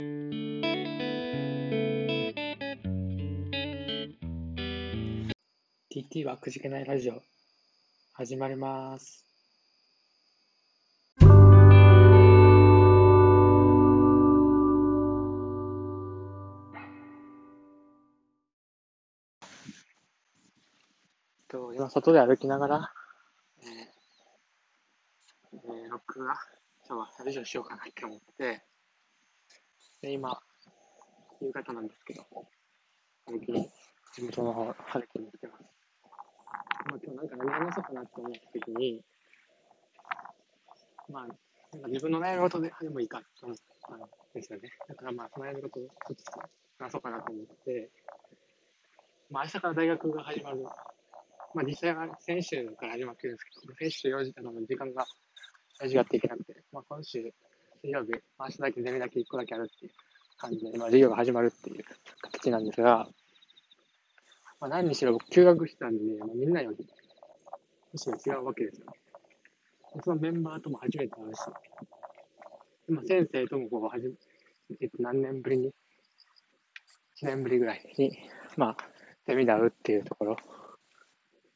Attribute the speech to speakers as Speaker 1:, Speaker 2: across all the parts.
Speaker 1: TT はくじけないラジオ始まります。と今外で歩きながら、えーえー録画今日はラジオしようかなって思ってで今夕方なんですけど歩きに地元の方歩きに来てます。まあ、今日なんか何話そうかなって思った時に、まあ、なんか自分の悩み事ででもいいかと思ったんですよね。だからまあ、その悩み事をちょっと話そうかなと思って、まあ、明日から大学が始まる。まあ、実際は先週から始まってるんですけど、先週4時あの時間が大事がっていけなくて、まあ、今週水曜日、まあ明日だけゼミだけ1個だけあるっていう感じで、まあ、授業が始まるっていう形なんですが、まあ、何にしろ僕休学したんで、まあ、みんなよりむしろ違うわけですよ。そのメンバーとも初めて会うし、今先生ともこうはじ、えっと、何年ぶりに、1年ぶりぐらいに、まあ、ゼミで会うっていうところ、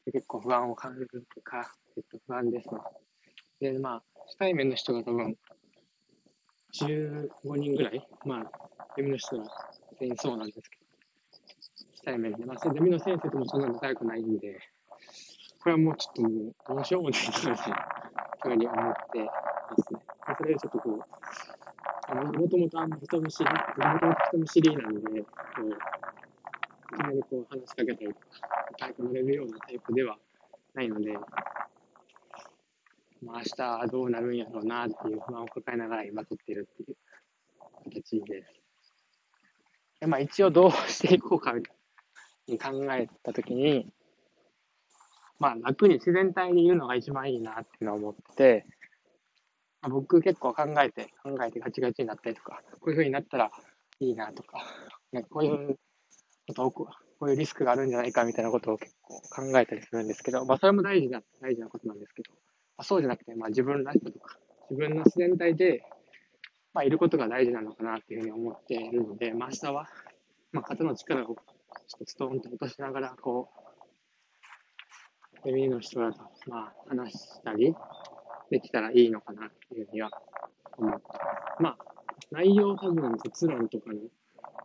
Speaker 1: 結構不安を感じるか、えっと、不安です。で、まあ、初対面の人が多分、15人ぐらい、まあ、ゼミの人が全員そうなんですけど、初対面で、まあ、ゼミの先生ともそんなに仲良くないんで、これはもうちょっともう、どうしようもないな、みたいなふうに思ってますね。まあそれでちょっとこう、あのもともとあんま人見知り、もともと人見知りなんで、こう、いきなりこう話しかけたりとか、仲良くなれるようなタイプではないので、まあ、明日どうなるんやろうなっていう不安を抱えながら今撮ってるっていう形です。でまあ、一応どうしていこうかに考えたときに、まあ、楽に自然体で言うのが一番いいなっていうのを思って、まあ、僕結構考えて、考えてガチガチになったりとか、こういう風になったらいいなとか、なんかこういうことを、こういうリスクがあるんじゃないかみたいなことを結構考えたりするんですけど、まあ、それも大事な、大事なことなんですけど、まあ、そうじゃなくて、まあ、自分らしさとか、自分の自然体で、まあ、いることが大事なのかなっていうふうに思っているので、まあ、明日は、まあ、肩の力をちょっとストーンと落としながら、こう、ゼミの人らと、まあ、話したりできたらいいのかなっていうふうには思ってます。まあ、内容多分、結論とかの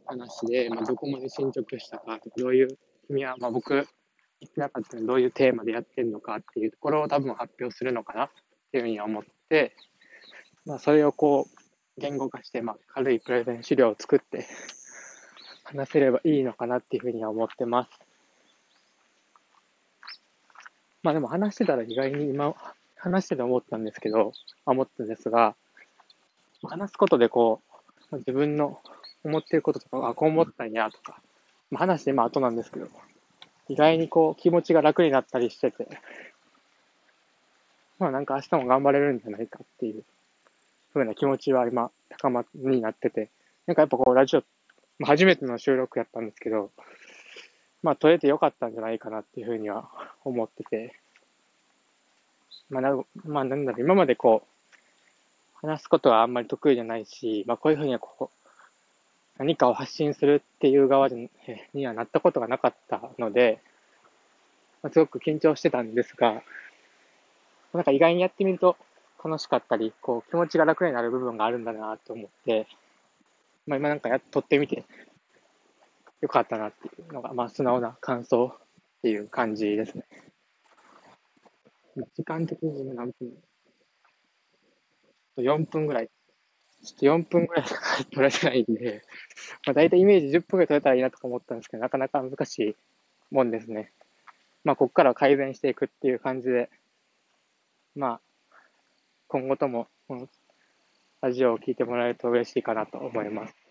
Speaker 1: 話で、まあ、どこまで進捗したかとか、どういう、君は、まあ、僕、言ってなかったのどういうテーマでやってるのかっていうところを多分発表するのかなっていうふうに思って、まあ、それをこう、言語化して、まあ、軽いプレゼン資料を作って、話せればいいのかなっていうふうには思ってます。まあでも話してたら意外に今、話してて思ったんですけど、思ったんですが、話すことでこう、自分の思ってることとか、あ、こう思ったんやとか、まあ、話して今後なんですけど、意外にこう気持ちが楽になったりしてて、まあなんか明日も頑張れるんじゃないかっていう風な気持ちは今高まになってて、なんかやっぱこうラジオ、まあ、初めての収録やったんですけど、まあ撮れてよかったんじゃないかなっていう風には思ってて、まあな、まあなんだろう、今までこう、話すことはあんまり得意じゃないし、まあこういう風にはこう、何かを発信するっていう側にはなったことがなかったので、すごく緊張してたんですが、なんか意外にやってみると楽しかったり、こう気持ちが楽になる部分があるんだなと思って、まあ今なんかやっとってみてよかったなっていうのが、まあ素直な感想っていう感じですね。時間的に今何分 ?4 分ぐらい。ちょっと4分ぐらいしか取れてないんで、まあ大体イメージ10分ぐらい取れたらいいなとか思ったんですけど、なかなか難しいもんですね。まあここからは改善していくっていう感じで、まあ今後ともこのラジオを聞いてもらえると嬉しいかなと思います。